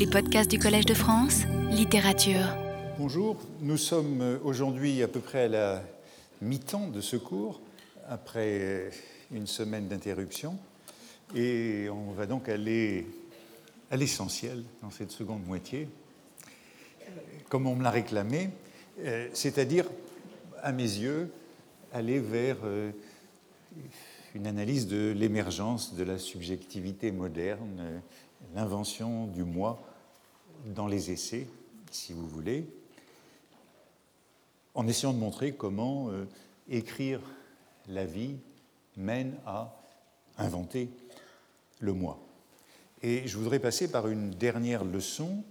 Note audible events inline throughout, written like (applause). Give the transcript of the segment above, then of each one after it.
Les podcasts du Collège de France, littérature. Bonjour, nous sommes aujourd'hui à peu près à la mi-temps de ce cours, après une semaine d'interruption, et on va donc aller à l'essentiel dans cette seconde moitié, comme on me l'a réclamé, euh, c'est-à-dire, à mes yeux, aller vers euh, une analyse de l'émergence de la subjectivité moderne, euh, l'invention du moi dans les essais, si vous voulez, en essayant de montrer comment écrire la vie mène à inventer le moi. Et je voudrais passer par une dernière leçon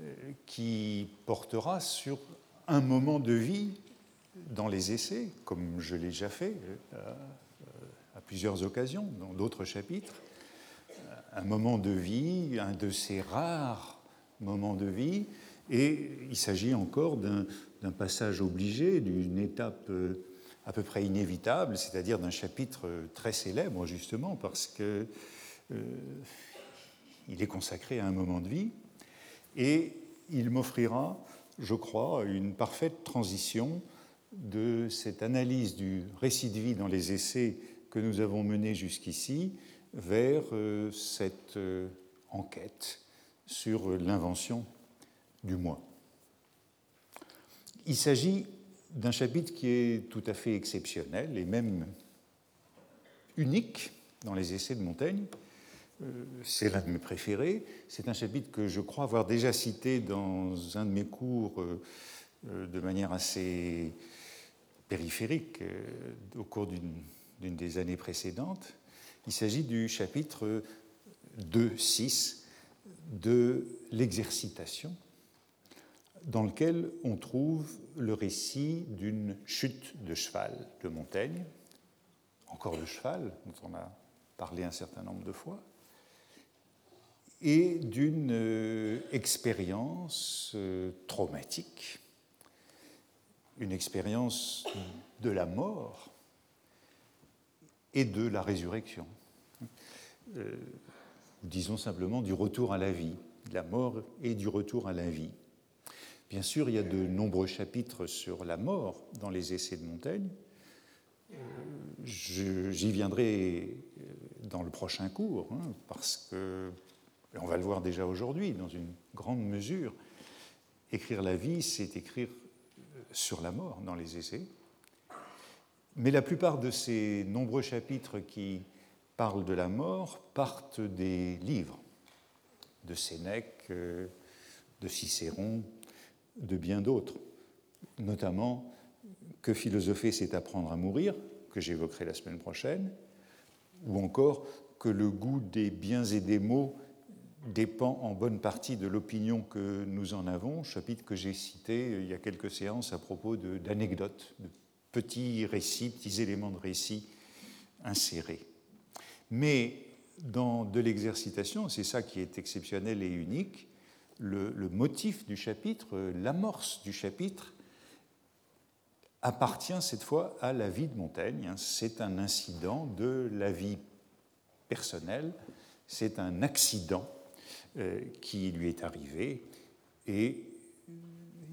euh, qui portera sur un moment de vie dans les essais, comme je l'ai déjà fait euh, à plusieurs occasions dans d'autres chapitres. Un moment de vie, un de ces rares moments de vie, et il s'agit encore d'un passage obligé, d'une étape euh, à peu près inévitable, c'est-à-dire d'un chapitre très célèbre, justement, parce que il est consacré à un moment de vie. Et il m'offrira, je crois, une parfaite transition de cette analyse du récit de vie dans les essais que nous avons menés jusqu'ici vers euh, cette euh, enquête sur l'invention du moi. Il s'agit d'un chapitre qui est tout à fait exceptionnel et même unique dans les essais de Montaigne, euh, c'est l'un de mes préférés. C'est un chapitre que je crois avoir déjà cité dans un de mes cours euh, euh, de manière assez périphérique au cours d'une des années précédentes. Il s'agit du chapitre 2.6 de l'exercitation, dans lequel on trouve le récit d'une chute de cheval de Montaigne, encore le cheval, dont on a parlé un certain nombre de fois, et d'une euh, expérience euh, traumatique, une expérience de la mort et de la résurrection. Euh, disons simplement du retour à la vie, de la mort et du retour à la vie. Bien sûr, il y a de nombreux chapitres sur la mort dans les essais de Montaigne. J'y viendrai dans le prochain cours, hein, parce que on va le voir déjà aujourd'hui, dans une grande mesure, écrire la vie, c'est écrire sur la mort dans les essais. Mais la plupart de ces nombreux chapitres qui parlent de la mort partent des livres de Sénèque, euh, de Cicéron, de bien d'autres, notamment Que philosopher, c'est apprendre à mourir, que j'évoquerai la semaine prochaine, ou encore Que le goût des biens et des maux dépend en bonne partie de l'opinion que nous en avons, chapitre que j'ai cité euh, il y a quelques séances à propos d'anecdotes, de, petits récits, petits éléments de récit insérés. Mais dans de l'exercitation, c'est ça qui est exceptionnel et unique, le, motif du chapitre, l'amorce du chapitre, appartient cette fois à la vie de Montaigne. C'est un incident de la vie personnelle, c'est un accident euh, qui lui est arrivé et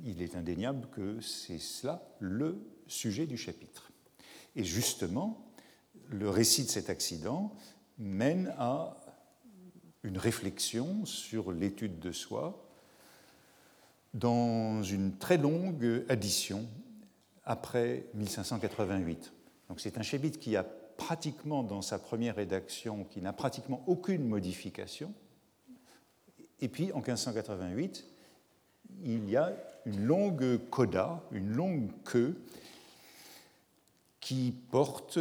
il est indéniable que c'est cela le sujet du chapitre. Et justement, le récit de cet accident mène à une réflexion sur l'étude de soi dans une très longue addition après 1588. Donc c'est un chapitre qui a pratiquement dans sa première rédaction, qui n'a pratiquement aucune modification, et puis en 1588, il y a une longue coda, une longue queue qui porte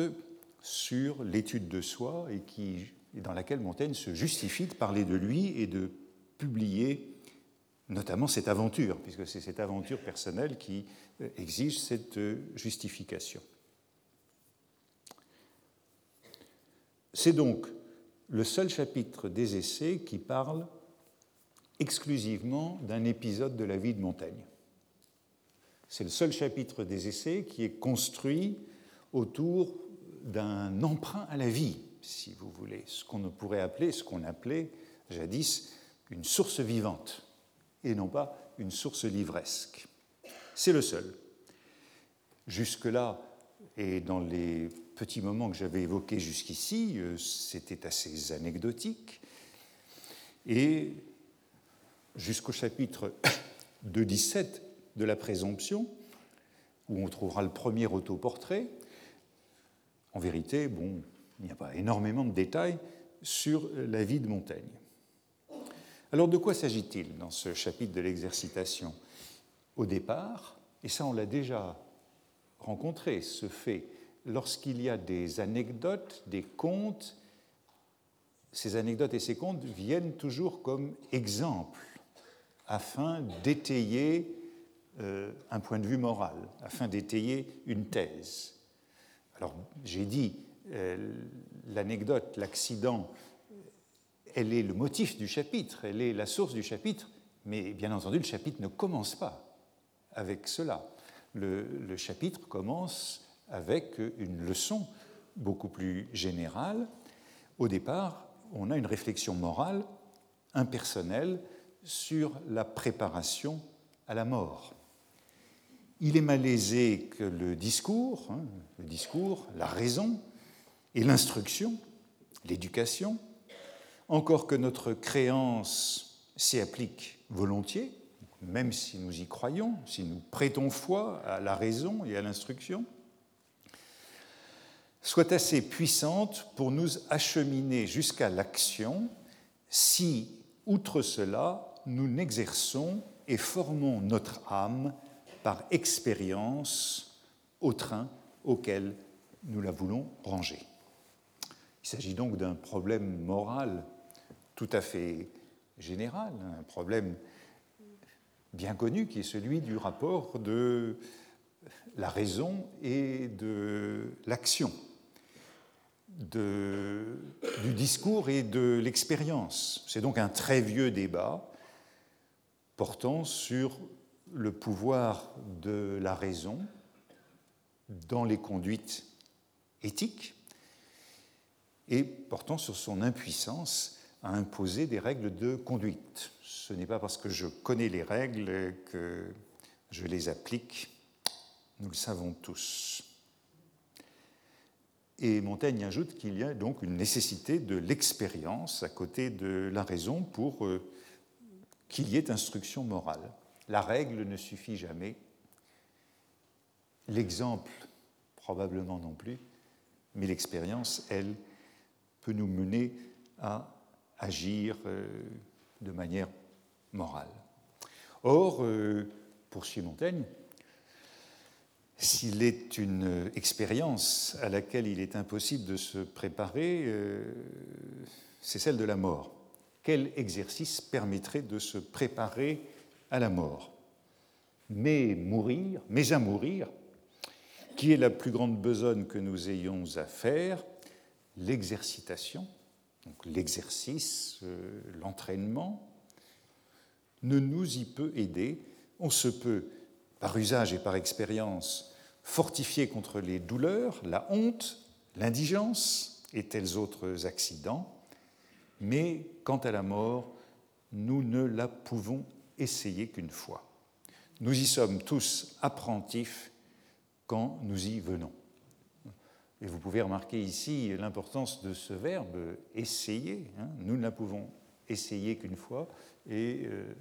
sur l'étude de soi et, dans laquelle Montaigne se justifie de parler de lui et de publier notamment cette aventure, puisque c'est cette aventure personnelle qui euh, exige cette euh, justification. C'est donc le seul chapitre des essais qui parle exclusivement d'un épisode de la vie de Montaigne. C'est le seul chapitre des essais qui est construit autour d'un emprunt à la vie, si vous voulez, ce qu'on pourrait appeler, ce qu'on appelait jadis une source vivante et non pas une source livresque. C'est le seul. Jusque-là, et dans les petits moments que j'avais évoqués jusqu'ici, euh, c'était assez anecdotique. Et jusqu'au chapitre (coughs) 2.17 de la présomption, où on trouvera le premier autoportrait, en vérité, bon, il n'y a pas énormément de détails sur la vie de Montaigne. Alors de quoi s'agit-il dans ce chapitre de l'exercitation? Au départ, et ça on l'a déjà rencontré, ce fait, lorsqu'il y a des anecdotes, des contes, ces anecdotes et ces contes viennent toujours comme exemple afin d'étayer euh, un point de vue moral, afin d'étayer une thèse. Alors j'ai dit, euh, l'anecdote, l'accident, elle est le motif du chapitre, elle est la source du chapitre, mais bien entendu, le chapitre ne commence pas avec cela. Le, chapitre commence avec une leçon beaucoup plus générale. Au départ, on a une réflexion morale, impersonnelle, sur la préparation à la mort. Il est malaisé que le discours, hein, le discours, la raison et l'instruction, l'éducation, encore que notre créance s'y applique volontiers, même si nous y croyons, si nous prêtons foi à la raison et à l'instruction, soit assez puissante pour nous acheminer jusqu'à l'action si, outre cela, nous n'exerçons et formons notre âme par expérience au train auquel nous la voulons ranger. Il s'agit donc d'un problème moral tout à fait général, un problème bien connu qui est celui du rapport de la raison et de l'action, du discours et de l'expérience. C'est donc un très vieux débat portant sur le pouvoir de la raison dans les conduites éthiques et portant sur son impuissance à imposer des règles de conduite. Ce n'est pas parce que je connais les règles que je les applique, nous le savons tous. Et Montaigne ajoute qu'il y a donc une nécessité de l'expérience à côté de la raison pour euh, qu'il y ait instruction morale. La règle ne suffit jamais, l'exemple probablement non plus, mais l'expérience, elle, peut nous mener à agir euh, de manière morale. Or, euh, poursuit Montaigne, s'il est une expérience à laquelle il est impossible de se préparer, euh, c'est celle de la mort. Quel exercice permettrait de se préparer à la mort Mais mourir, mais à mourir, qui est la plus grande besogne que nous ayons à faire L'exercitation, l'exercice, euh, l'entraînement, ne nous y peut aider. On se peut, par usage et par expérience, fortifier contre les douleurs, la honte, l'indigence et tels autres accidents, mais quant à la mort, nous ne la pouvons essayer qu'une fois. Nous y sommes tous apprentifs quand nous y venons. Et vous pouvez remarquer ici l'importance de ce verbe essayer. Hein. Nous ne la pouvons essayer qu'une fois et euh,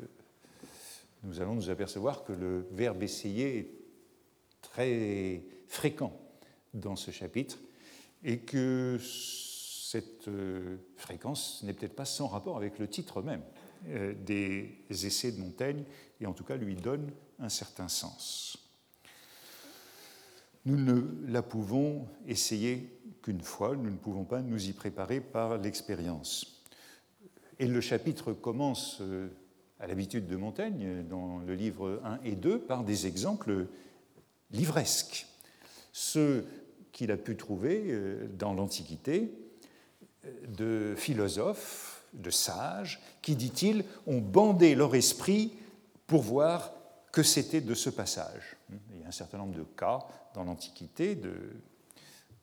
nous allons nous apercevoir que le verbe essayer est très fréquent dans ce chapitre et que cette euh, fréquence n'est peut-être pas sans rapport avec le titre même des essais de Montaigne et en tout cas lui donne un certain sens. Nous ne la pouvons essayer qu'une fois, nous ne pouvons pas nous y préparer par l'expérience. Et le chapitre commence, euh, à l'habitude de Montaigne, dans le livre 1 et 2, par des exemples livresques. Ceux qu'il a pu trouver euh, dans l'Antiquité de philosophes, de sages, qui, dit-il, ont bandé leur esprit pour voir que c'était de ce passage. Il y a un certain nombre de cas dans l'Antiquité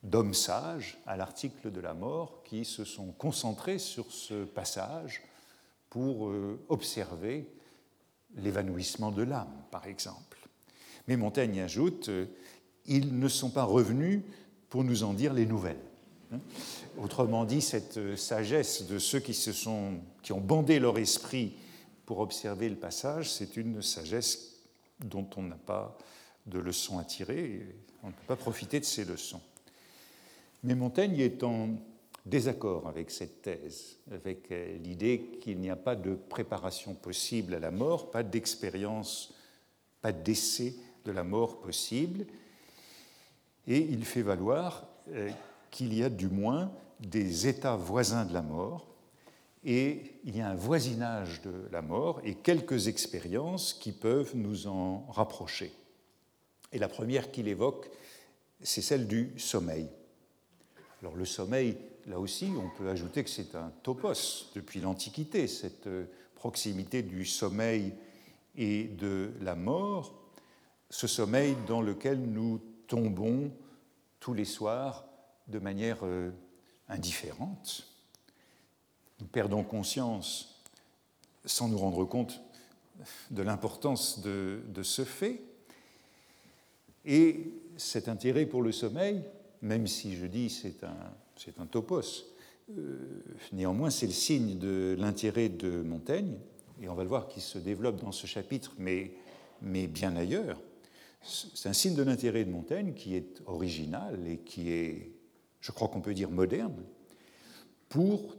d'hommes sages à l'article de la mort qui se sont concentrés sur ce passage pour euh, observer l'évanouissement de l'âme, par exemple. Mais Montaigne ajoute, euh, ils ne sont pas revenus pour nous en dire les nouvelles. Hein. Autrement dit, cette euh, sagesse de ceux qui, se sont, qui ont bandé leur esprit pour observer le passage, c'est une sagesse dont on n'a pas de leçons à tirer, on ne peut pas profiter de ces leçons. Mais Montaigne est en désaccord avec cette thèse, avec euh, l'idée qu'il n'y a pas de préparation possible à la mort, pas d'expérience, pas d'essai de la mort possible. Et il fait valoir euh, qu'il y a du moins des états voisins de la mort, et il y a un voisinage de la mort et quelques expériences qui peuvent nous en rapprocher. Et la première qu'il évoque, c'est celle du sommeil. Alors le sommeil, là aussi, on peut ajouter que c'est un topos depuis l'Antiquité, cette euh, proximité du sommeil et de la mort, ce sommeil dans lequel nous tombons tous les soirs de manière euh, indifférente. Nous perdons conscience sans nous rendre compte de l'importance de, ce fait. Et cet intérêt pour le sommeil, même si je dis c'est un, c'est un topos, euh, néanmoins c'est le signe de l'intérêt de Montaigne, et on va le voir qui se développe dans ce chapitre, mais bien ailleurs. C'est un signe de l'intérêt de Montaigne qui est original et qui est, je crois qu'on peut dire, moderne, pour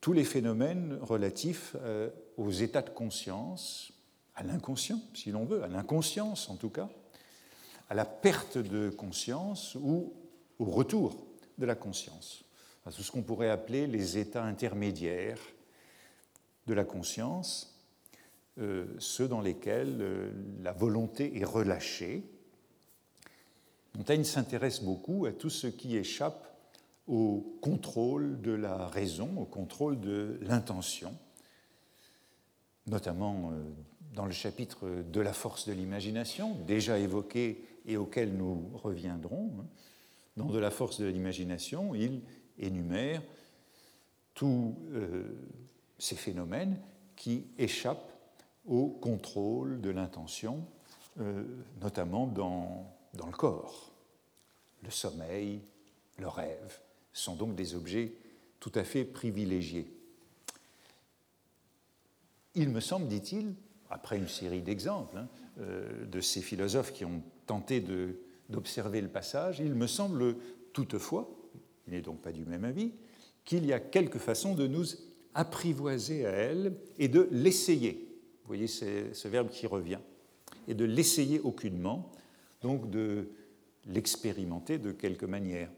tous les phénomènes relatifs euh, aux états de conscience, à l'inconscient, si l'on veut, à l'inconscience en tout cas, à la perte de conscience ou au retour de la conscience. C'est ce qu'on pourrait appeler les états intermédiaires de la conscience, euh, ceux dans lesquels euh, la volonté est relâchée. Montaigne s'intéresse beaucoup à tout ce qui échappe au contrôle de la raison, au contrôle de l'intention, notamment euh, dans le chapitre de la force de l'imagination, déjà évoqué et auquel nous reviendrons. Hein. Dans De la force de l'imagination, il énumère tous euh, ces phénomènes qui échappent au contrôle de l'intention, euh, notamment dans, dans le corps. Le sommeil, le rêve sont donc des objets tout à fait privilégiés. Il me semble, dit-il, après une série d'exemples hein, euh, de ces philosophes qui ont tenté d'observer le passage, il me semble toutefois, il n'est donc pas du même avis, qu'il y a quelques façons de nous apprivoiser à elle et de l'essayer. Vous voyez ce verbe qui revient. Et de l'essayer aucunement, donc de l'expérimenter de quelque manière.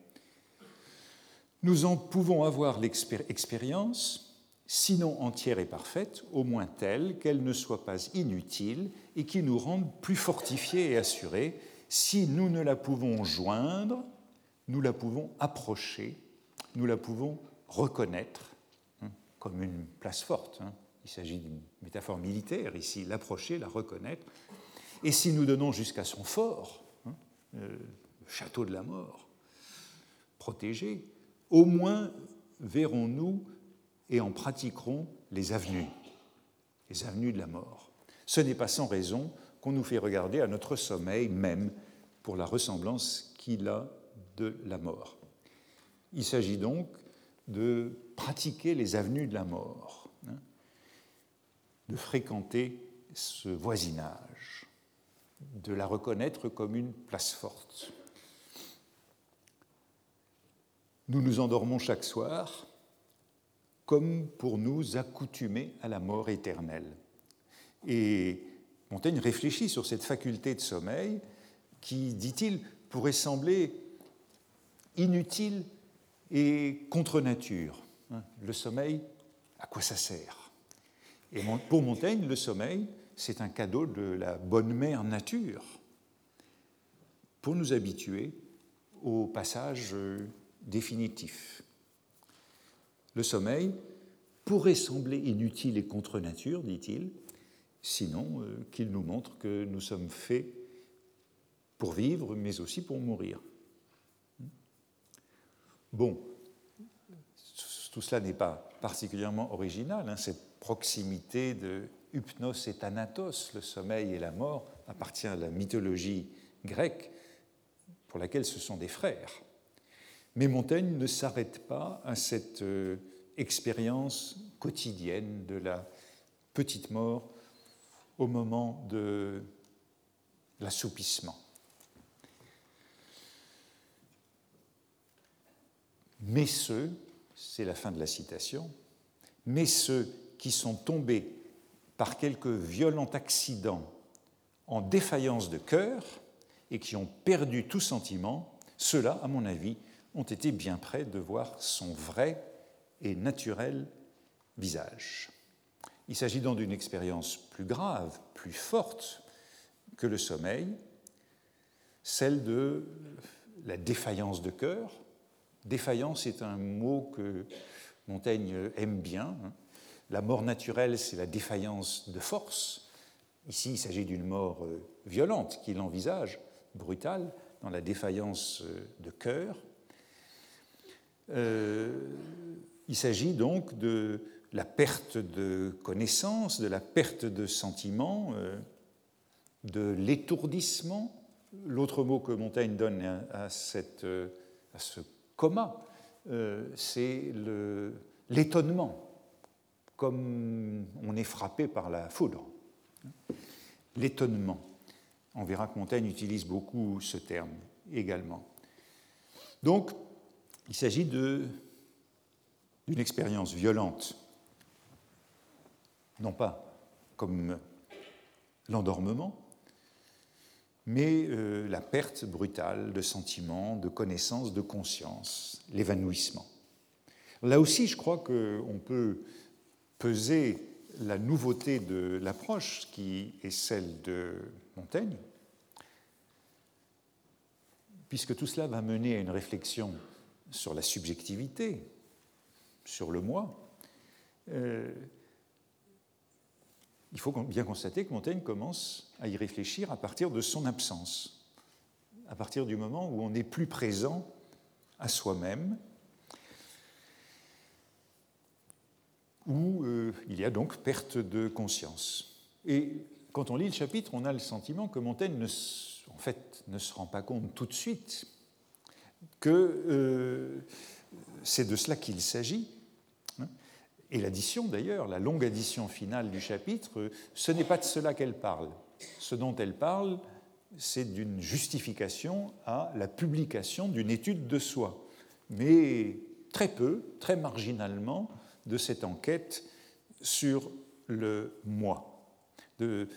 Nous en pouvons avoir l'expérience sinon entière et parfaite, au moins telle qu'elle ne soit pas inutile et qui nous rende plus fortifiés et assurés. Si nous ne la pouvons joindre, nous la pouvons approcher, nous la pouvons reconnaître hein, comme une place forte. Hein. Il s'agit d'une métaphore militaire ici, l'approcher, la reconnaître. Et si nous donnons jusqu'à son fort, hein, euh, le château de la mort, protégé, au moins verrons-nous et en pratiqueront les avenues, les avenues de la mort. Ce n'est pas sans raison qu'on nous fait regarder à notre sommeil même pour la ressemblance qu'il a de la mort. Il s'agit donc de pratiquer les avenues de la mort, hein, de fréquenter ce voisinage, de la reconnaître comme une place forte. Nous nous endormons chaque soir comme pour nous accoutumer à la mort éternelle. Et Montaigne réfléchit sur cette faculté de sommeil qui, dit-il, pourrait sembler inutile et contre nature. Le sommeil, à quoi ça sert? Et pour Montaigne, le sommeil, c'est un cadeau de la bonne mère nature pour nous habituer au passage définitif. Le sommeil pourrait sembler inutile et contre nature, dit-il, sinon euh, qu'il nous montre que nous sommes faits pour vivre, mais aussi pour mourir. Bon, tout cela n'est pas particulièrement original, hein, cette proximité de hypnos et thanatos, le sommeil et la mort, appartient à la mythologie grecque, pour laquelle ce sont des frères. Mais Montaigne ne s'arrête pas à cette euh, expérience quotidienne de la petite mort au moment de l'assoupissement. Mais ceux, c'est la fin de la citation, mais ceux qui sont tombés par quelque violent accident en défaillance de cœur et qui ont perdu tout sentiment, ceux-là, à mon avis, ont été bien près de voir son vrai et naturel visage. Il s'agit donc d'une expérience plus grave, plus forte que le sommeil, celle de la défaillance de cœur. Défaillance est un mot que Montaigne aime bien. La mort naturelle, c'est la défaillance de force. Ici, il s'agit d'une mort euh, violente qu'il envisage, brutale, dans la défaillance euh, de cœur. Euh, il s'agit donc de la perte de connaissance, de la perte de sentiment, euh, de l'étourdissement. L'autre mot que Montaigne donne à, euh, à ce coma, c'est l'étonnement, comme on est frappé par la foudre. L'étonnement. On verra que Montaigne utilise beaucoup ce terme également. Donc, il s'agit d'une expérience violente, non pas comme l'endormement, mais euh, la perte brutale de sentiments, de connaissances, de conscience, l'évanouissement. Là aussi, je crois qu'on peut peser la nouveauté de l'approche qui est celle de Montaigne, puisque tout cela va mener à une réflexion sur la subjectivité, sur le moi, euh, il faut bien constater que Montaigne commence à y réfléchir à partir de son absence, à partir du moment où on n'est plus présent à soi-même, où euh, il y a donc perte de conscience. Et quand on lit le chapitre, on a le sentiment que Montaigne ne, en fait, ne se rend pas compte tout de suite que euh, c'est de cela qu'il s'agit. Et l'addition, d'ailleurs, la longue addition finale du chapitre, ce n'est pas de cela qu'elle parle. Ce dont elle parle, c'est d'une justification à la publication d'une étude de soi, mais très peu, très marginalement, de cette enquête sur le moi, de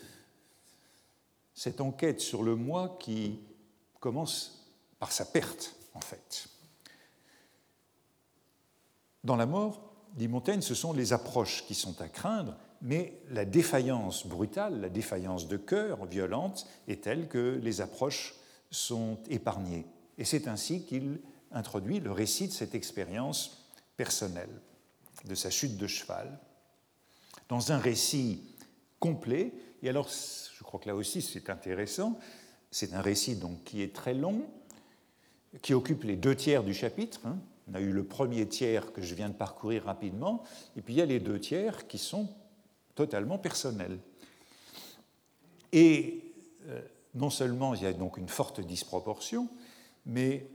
cette enquête sur le moi qui commence par sa perte en fait. Dans la mort, dit Montaigne, ce sont les approches qui sont à craindre, mais la défaillance brutale, la défaillance de cœur violente est telle que les approches sont épargnées. Et c'est ainsi qu'il introduit le récit de cette expérience personnelle, de sa chute de cheval, dans un récit complet. Et alors, je crois que là aussi c'est intéressant, c'est un récit donc qui est très long, qui occupe les deux tiers du chapitre. Hein. On a eu le premier tiers que je viens de parcourir rapidement, et puis il y a les deux tiers qui sont totalement personnels. Et euh, non seulement il y a donc une forte disproportion, mais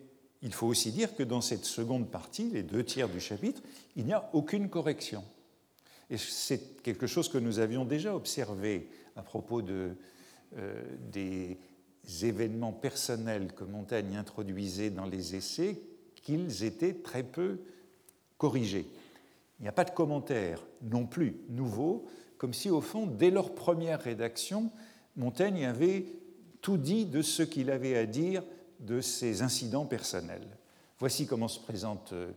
il faut aussi dire que dans cette seconde partie, les deux tiers du chapitre, il n'y a aucune correction. Et c'est quelque chose que nous avions déjà observé à propos de, euh, des événements personnels que Montaigne introduisait dans les essais qu'ils étaient très peu corrigés. Il n'y a pas de commentaires non plus nouveaux, comme si au fond, dès leur première rédaction, Montaigne avait tout dit de ce qu'il avait à dire de ses incidents personnels. Voici comment se présente euh,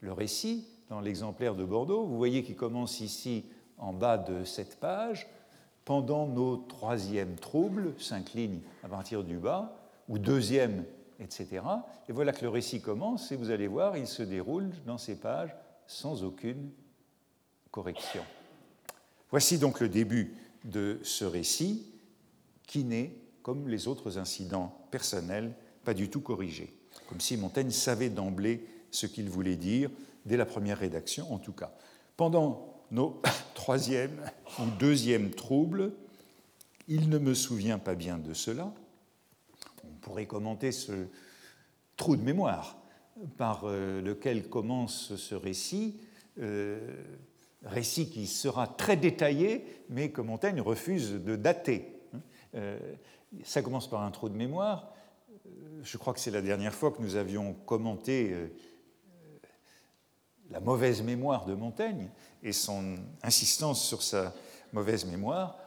le récit dans l'exemplaire de Bordeaux. Vous voyez qu'il commence ici en bas de cette page pendant nos troisièmes troubles, cinq lignes à partir du bas, ou deuxième, etc. Et voilà que le récit commence, et vous allez voir, il se déroule dans ces pages sans aucune correction. Voici donc le début de ce récit qui n'est, comme les autres incidents personnels, pas du tout corrigé, comme si Montaigne savait d'emblée ce qu'il voulait dire, dès la première rédaction en tout cas. Pendant nos (laughs) troisième ou deuxième troubles. Il ne me souvient pas bien de cela. On pourrait commenter ce trou de mémoire par euh, lequel commence ce récit, euh, récit qui sera très détaillé, mais que Montaigne refuse de dater. Euh, ça commence par un trou de mémoire. Je crois que c'est la dernière fois que nous avions commenté la mauvaise mémoire de Montaigne et son insistance sur sa mauvaise mémoire.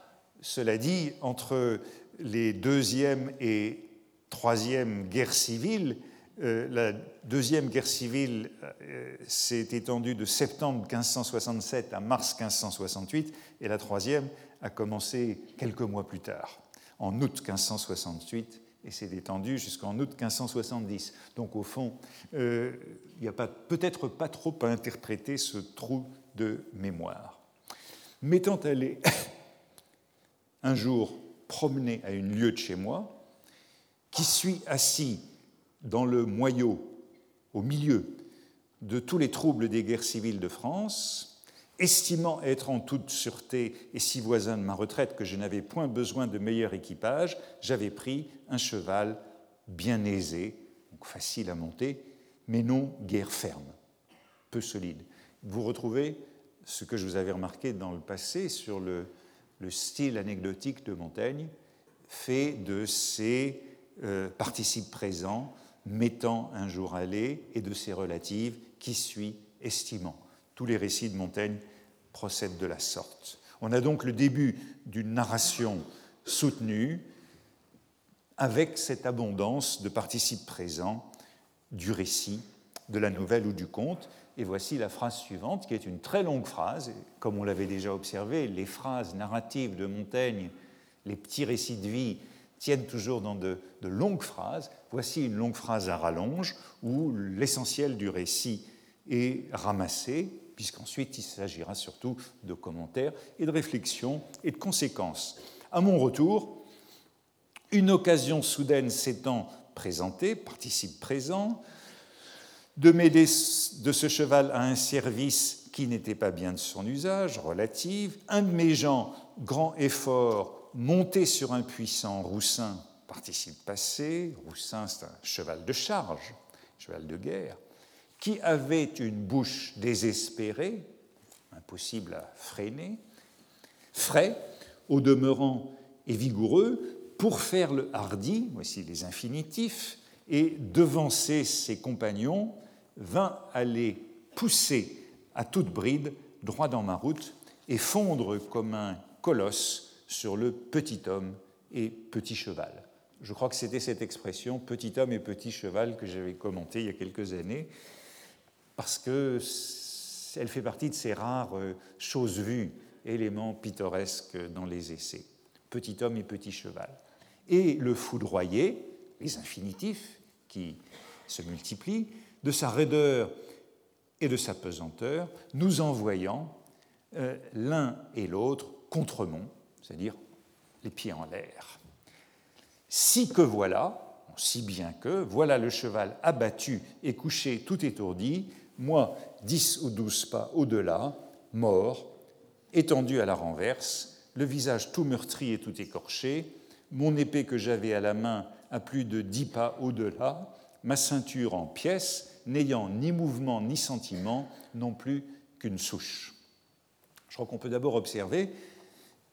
Cela dit, entre les deuxième et troisième guerres civiles, euh, la deuxième guerre civile euh, s'est étendue de septembre 1567 à mars 1568 et la troisième a commencé quelques mois plus tard, en août 1568 et s'est étendue jusqu'en août 1570. Donc au fond, euh, il n'y a peut-être pas trop à interpréter ce trou de mémoire. M'étant allé (coughs) un jour promener à une lieue de chez moi, qui suis assis dans le moyau, au milieu de tous les troubles des guerres civiles de France, estimant être en toute sûreté et si voisin de ma retraite que je n'avais point besoin de meilleur équipage, j'avais pris un cheval bien aisé, donc facile à monter, mais non guère ferme, peu solide. Vous retrouvez ce que je vous avais remarqué dans le passé sur le, style anecdotique de Montaigne, fait de ses euh, participes présents mettant un jour aller et de ses relatives qui suit estimant. Tous les récits de Montaigne procèdent de la sorte. On a donc le début d'une narration soutenue avec cette abondance de participes présents du récit, de la nouvelle ou du conte. Et voici la phrase suivante, qui est une très longue phrase. Comme on l'avait déjà observé, les phrases narratives de Montaigne, les petits récits de vie, tiennent toujours dans de, longues phrases. Voici une longue phrase à rallonge où l'essentiel du récit est ramassé, puisqu'ensuite il s'agira surtout de commentaires et de réflexions et de conséquences. À mon retour, une occasion soudaine s'étant présentée, participe présent, de m'aider de ce cheval à un service qui n'était pas bien de son usage, relative, un de mes gens, grand effort, monté sur un puissant roussin, participe passé, roussin c'est un cheval de charge, cheval de guerre, qui avait une bouche désespérée, impossible à freiner, frais, au demeurant et vigoureux, pour faire le hardi, voici les infinitifs, et devancer ses compagnons, vint aller pousser à toute bride droit dans ma route et fondre comme un colosse sur le petit homme et petit cheval. Je crois que c'était cette expression petit homme et petit cheval que j'avais commentée il y a quelques années, parce qu'elle fait partie de ces rares euh, choses vues, éléments pittoresques dans les essais. Petit homme et petit cheval. Et le foudroyer, les infinitifs qui se multiplient, de sa raideur et de sa pesanteur, nous envoyant euh, l'un et l'autre contre-mont, c'est-à-dire les pieds en l'air. Si que voilà, si bien que, voilà le cheval abattu et couché tout étourdi, moi dix ou douze pas au-delà, mort, étendu à la renverse, le visage tout meurtri et tout écorché, mon épée que j'avais à la main à plus de dix pas au-delà, ma ceinture en pièces, n'ayant ni mouvement ni sentiment, non plus qu'une souche. Je crois qu'on peut d'abord observer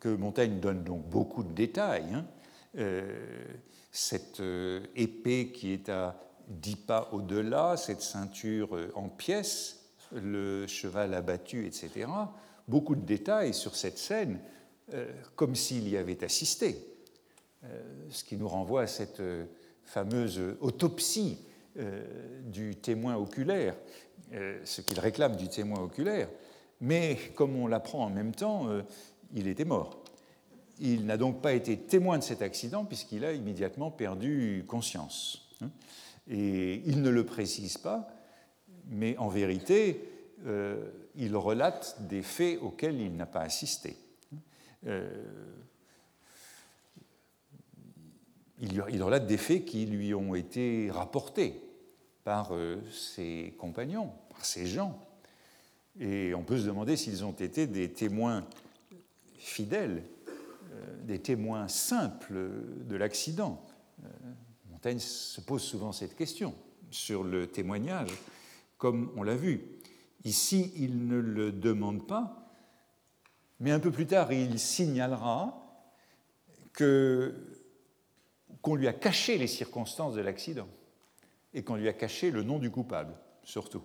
que Montaigne donne donc beaucoup de détails. Hein. Euh, cette euh, épée qui est à dix pas au-delà, cette ceinture euh, en pièces, le cheval abattu, etc. Beaucoup de détails sur cette scène, comme s'il y avait assisté. ce qui nous renvoie à cette fameuse autopsie du témoin oculaire, ce qu'il réclame du témoin oculaire. Mais comme on l'apprend en même temps, il était mort. Il n'a donc pas été témoin de cet accident puisqu'il a immédiatement perdu conscience. Hein. Et il ne le précise pas, mais en vérité, euh, il relate des faits auxquels il n'a pas assisté. Euh, il, relate des faits qui lui ont été rapportés par euh, ses compagnons, par ses gens. Et on peut se demander s'ils ont été des témoins fidèles, euh, des témoins simples de l'accident. Euh, Montaigne se pose souvent cette question sur le témoignage, comme on l'a vu. Ici, il ne le demande pas, mais un peu plus tard, il signalera qu'on lui a caché les circonstances de l'accident et qu'on lui a caché le nom du coupable, surtout.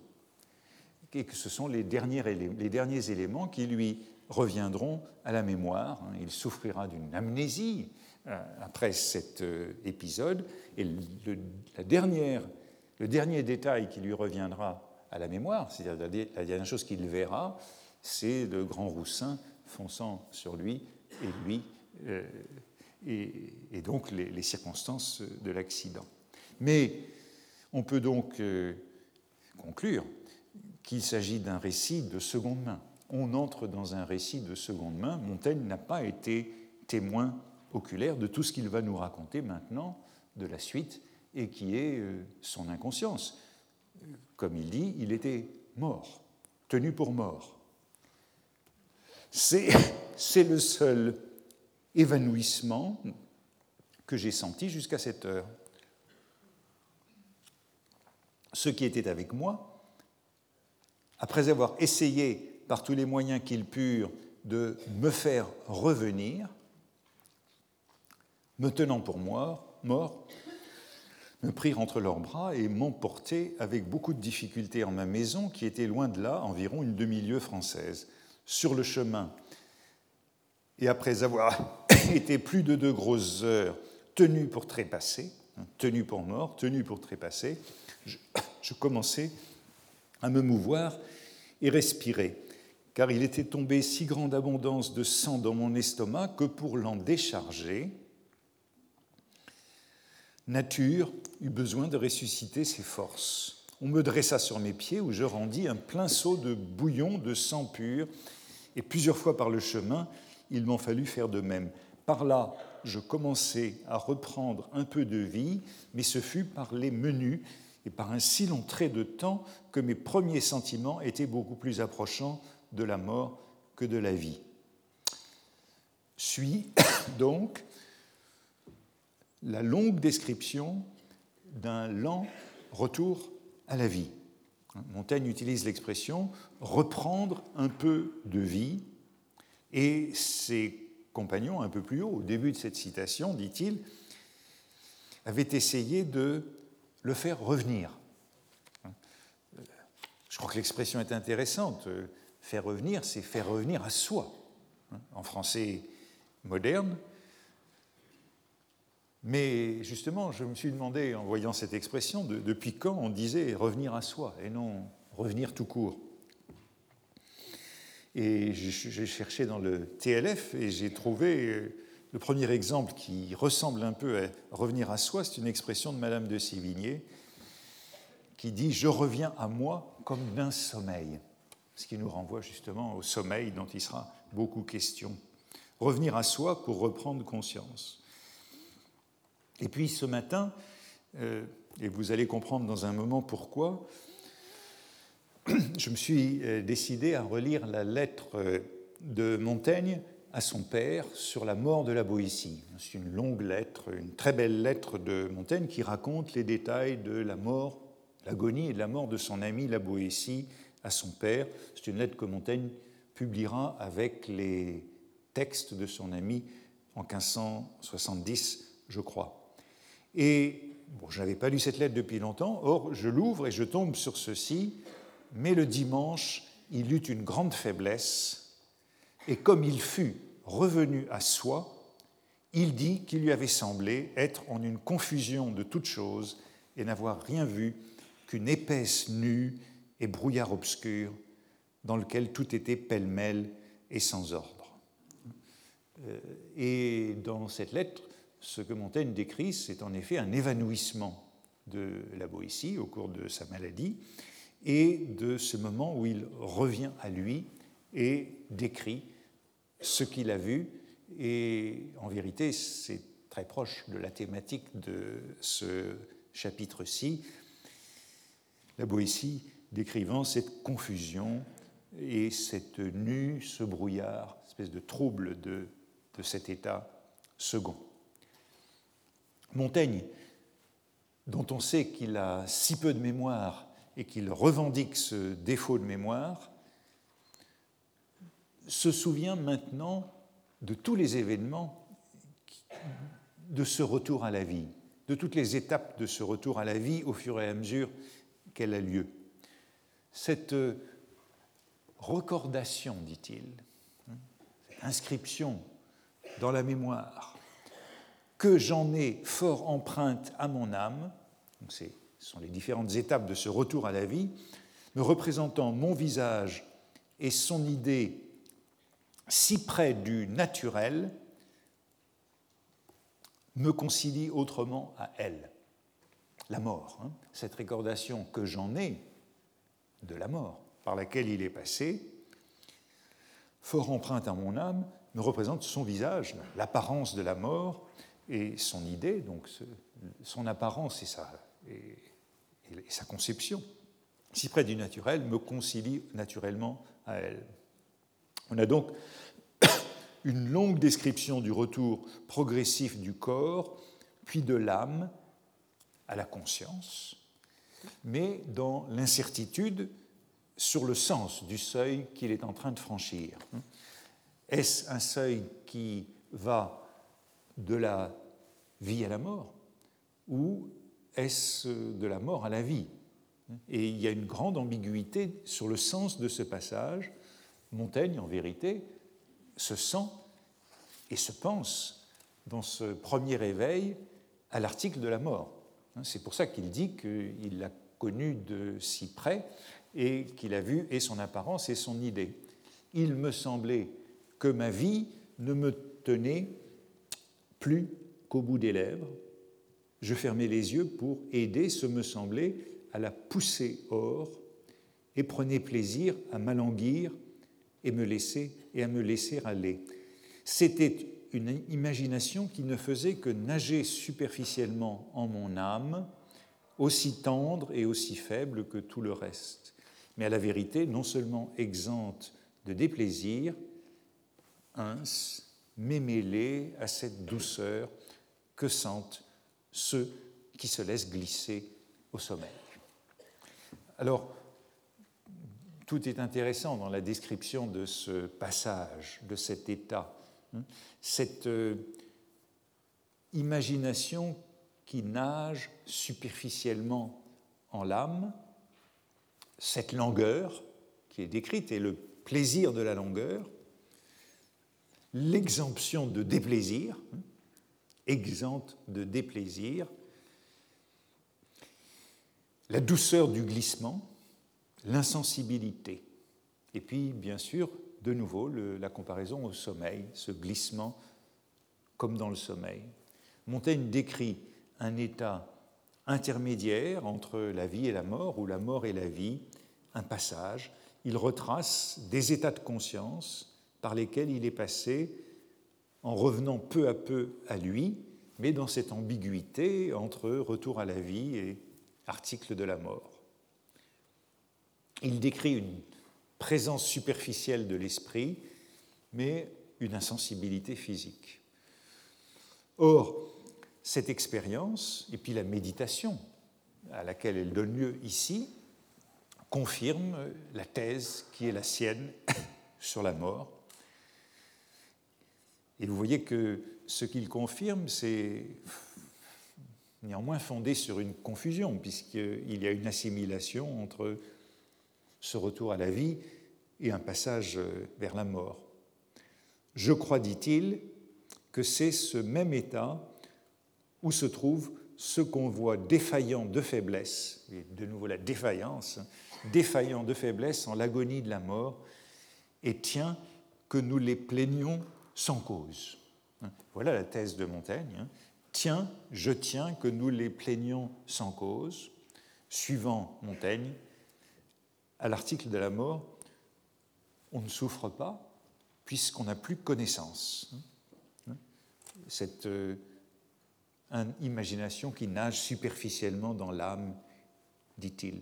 Et que ce sont les derniers, les derniers éléments qui lui reviendront à la mémoire. Il souffrira d'une amnésie euh, après cet euh, épisode, et le, dernier détail qui lui reviendra à la mémoire, c'est-à-dire la dernière chose qu'il verra, c'est le grand roussin fonçant sur lui et lui, euh, et, donc les, circonstances de l'accident. Mais on peut donc euh, conclure qu'il s'agit d'un récit de seconde main. On entre dans un récit de seconde main. Montaigne n'a pas été témoin oculaire de tout ce qu'il va nous raconter maintenant de la suite et qui est euh, son inconscience. Comme il dit, il était mort, tenu pour mort. C'est (laughs) le seul évanouissement que j'ai senti jusqu'à cette heure. Ceux qui étaient avec moi, après avoir essayé par tous les moyens qu'ils purent de me faire revenir, me tenant pour moi, mort, me prirent entre leurs bras et m'emportaient avec beaucoup de difficulté en ma maison qui était loin de là, environ une demi-lieue française sur le chemin. Et après avoir (coughs) été plus de deux grosses heures tenu pour trépasser, hein, tenu pour mort, tenu pour trépasser, je, je commençais à me mouvoir et respirer, car il était tombé si grande abondance de sang dans mon estomac que pour l'en décharger, nature eut besoin de ressusciter ses forces. On me dressa sur mes pieds où je rendis un plein seau de bouillon de sang pur et plusieurs fois par le chemin, il m'en fallut faire de même. Par là, je commençai à reprendre un peu de vie, mais ce fut par les menus et par un si long trait de temps que mes premiers sentiments étaient beaucoup plus approchants de la mort que de la vie. Suis (coughs) donc la longue description d'un lent retour à la vie? Montaigne utilise l'expression reprendre un peu de vie, et ses compagnons, un peu plus haut, au début de cette citation, dit-il, avaient essayé de le faire revenir. Je crois que l'expression est intéressante. Faire revenir, c'est faire revenir à soi. En français moderne, mais justement, je me suis demandé, en voyant cette expression, depuis quand on disait revenir à soi et non revenir tout court. Et j'ai cherché dans le TLF et j'ai trouvé euh, le premier exemple qui ressemble un peu à revenir à soi, c'est une expression de Madame de Sévigné qui dit Je reviens à moi comme d'un sommeil, ce qui nous renvoie justement au sommeil dont il sera beaucoup question. Revenir à soi pour reprendre conscience. Et puis ce matin, euh, et vous allez comprendre dans un moment pourquoi, (clears throat) je me suis euh, décidé à relire la lettre euh, de Montaigne à son père sur la mort de la Boétie. C'est une longue lettre, une très belle lettre de Montaigne qui raconte les détails de la mort, l'agonie et de la mort de son ami la Boétie à son père. C'est une lettre que Montaigne publiera avec les textes de son ami en 1570, je crois. Et bon, je n'avais pas lu cette lettre depuis longtemps, or je l'ouvre et je tombe sur ceci, mais le dimanche, il eut une grande faiblesse, et comme il fut revenu à soi, il dit qu'il lui avait semblé être en une confusion de toutes choses et n'avoir rien vu qu'une épaisse nue et brouillard obscur dans lequel tout était pêle-mêle et sans ordre. Euh, et dans cette lettre, ce que Montaigne décrit, c'est en effet un évanouissement de la Boétie au cours de sa maladie et de ce moment où il revient à lui et décrit ce qu'il a vu. Et en vérité, c'est très proche de la thématique de ce chapitre-ci, la Boétie décrivant cette confusion et cette nue, ce brouillard, espèce de trouble de, de cet état second. Montaigne, dont on sait qu'il a si peu de mémoire et qu'il revendique ce défaut de mémoire, se souvient maintenant de tous les événements de ce retour à la vie, de toutes les étapes de ce retour à la vie au fur et à mesure qu'elle a lieu. Cette recordation, dit-il, inscription dans la mémoire, que j'en ai fort empreinte à mon âme, ce sont les différentes étapes de ce retour à la vie, me représentant mon visage et son idée si près du naturel, me concilie autrement à elle, la mort. Hein. cette recordation que j'en ai de la mort par laquelle il est passé, fort empreinte à mon âme, me représente son visage, l'apparence de la mort et son idée, donc son apparence et, sa conception, si près du naturel, me concilie naturellement à elle. On a donc (coughs) une longue description du retour progressif du corps, puis de l'âme à la conscience, mais dans l'incertitude sur le sens du seuil qu'il est en train de franchir. Est-ce un seuil qui va de la vie à la mort ou est-ce de la mort à la vie? Et il y a une grande ambiguïté sur le sens de ce passage. Montaigne, en vérité, se sent et se pense dans ce premier réveil à l'article de la mort. C'est pour ça qu'il dit qu'il l'a connu de si près et qu'il a vu et son apparence et son idée. Il me semblait que ma vie ne me tenait plus qu'au bout des lèvres. Je fermais les yeux pour aider, ce me semblait, à la pousser hors et prenais plaisir à m'alanguir et me laisser et à me laisser aller. C'était une imagination qui ne faisait que nager superficiellement en mon âme, aussi tendre et aussi faible que tout le reste, mais à la vérité non seulement exempte de déplaisir, ins, mémêlée à cette douceur que sentent ceux qui se laissent glisser au sommeil. Alors, tout est intéressant dans la description de ce passage, de cet état, hein. cette euh, imagination qui nage superficiellement en l'âme, cette langueur qui est décrite et le plaisir de la longueur, l'exemption de déplaisir, hein, exempte de déplaisir, la douceur du glissement, l'insensibilité. Et puis, bien sûr, de nouveau, la comparaison au sommeil, ce glissement comme dans le sommeil. Montaigne décrit un état intermédiaire entre la vie et la mort, ou la mort et la vie, un passage. Il retrace des états de conscience par lesquels il est passé en revenant peu à peu à lui, mais dans cette ambiguïté entre retour à la vie et article de la mort. Il décrit une présence superficielle de l'esprit, mais une insensibilité physique. Or, cette expérience, et puis la méditation à laquelle elle donne lieu ici, confirme la thèse qui est la sienne (coughs) sur la mort. Et vous voyez que ce qu'il confirme, c'est néanmoins fondé sur une confusion, puisqu'il y a une assimilation entre ce retour à la vie et un passage vers la mort. Je crois, dit-il, que c'est ce même état où se trouve ce qu'on voit défaillant de faiblesse, de nouveau la défaillance, défaillant de faiblesse en l'agonie de la mort, et tient que nous les plaignons sans cause. Voilà la thèse de Montaigne. Hein. Tiens, je tiens que nous les plaignons sans cause. Suivant Montaigne, à l'article de la mort, on ne souffre pas puisqu'on n'a plus connaissance. Cette euh, imagination qui nage superficiellement dans l'âme, dit-il.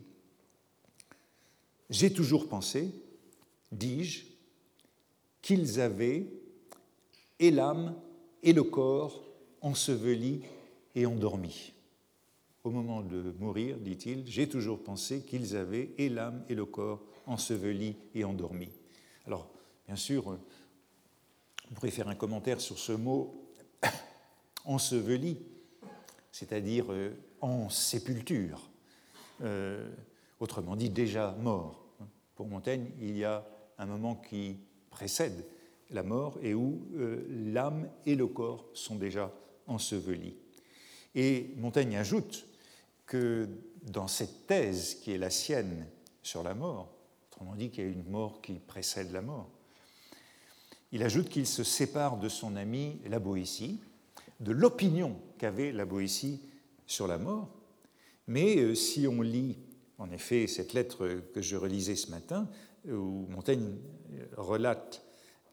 J'ai toujours pensé, dis-je, qu'ils avaient et l'âme et le corps ensevelis et endormis. Au moment de mourir, dit-il, j'ai toujours pensé qu'ils avaient et l'âme et le corps ensevelis et endormis. Alors, bien sûr, on pourrait faire un commentaire sur ce mot (coughs) enseveli, c'est-à-dire euh, en sépulture, euh, autrement dit déjà mort. Pour Montaigne, il y a un moment qui précède la mort et où euh, l'âme et le corps sont déjà ensevelis. Et Montaigne ajoute que dans cette thèse qui est la sienne sur la mort, autrement dit qu'il y a une mort qui précède la mort, il ajoute qu'il se sépare de son ami la Boétie, de l'opinion qu'avait la Boétie sur la mort, mais euh, si on lit en effet cette lettre que je relisais ce matin, où Montaigne relate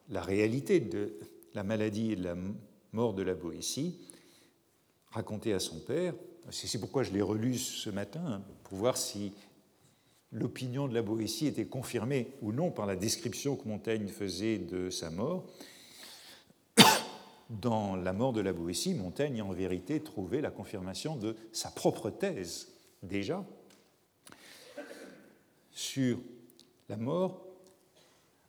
la réalité de la maladie et de la mort de la Boétie, racontée à son père. C'est pourquoi je l'ai relu ce matin, pour voir si l'opinion de la Boétie était confirmée ou non par la description que Montaigne faisait de sa mort. (coughs) Dans la mort de la Boétie, Montaigne a en vérité trouvé la confirmation de sa propre thèse, déjà, sur la mort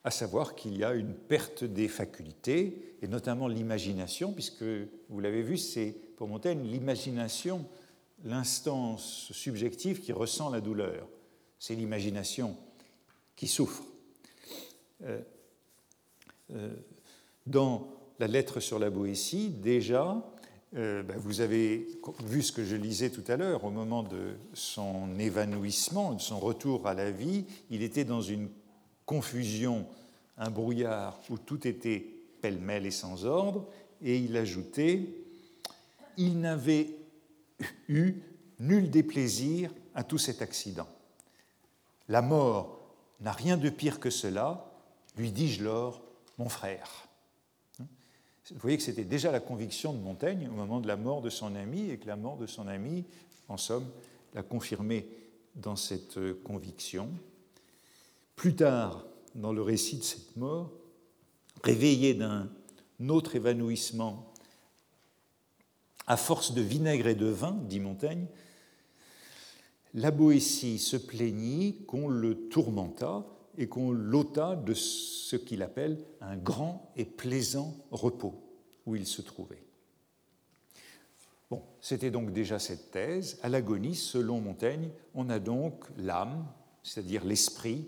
à savoir qu'il y a une perte des facultés, et notamment l'imagination, puisque, vous l'avez vu, c'est pour Montaigne l'imagination, l'instance subjective qui ressent la douleur. C'est l'imagination qui souffre. Euh, euh, dans la lettre sur la Boétie, déjà, euh, ben, vous avez vu ce que je lisais tout à l'heure, au moment de son évanouissement, de son retour à la vie, il était dans une confusion, un brouillard où tout était pêle-mêle et sans ordre, et il ajoutait Il n'avait eu nul déplaisir à tout cet accident. La mort n'a rien de pire que cela, lui dis-je lors, mon frère. Vous voyez que c'était déjà la conviction de Montaigne au moment de la mort de son ami, et que la mort de son ami, en somme, l'a confirmé dans cette conviction. Plus tard, dans le récit de cette mort, réveillé d'un autre évanouissement, à force de vinaigre et de vin, dit Montaigne, la Boétie se plaignit qu'on le tourmentât et qu'on l'ôta de ce qu'il appelle un grand et plaisant repos où il se trouvait. Bon, c'était donc déjà cette thèse. À l'agonie, selon Montaigne, on a donc l'âme, c'est-à-dire l'esprit,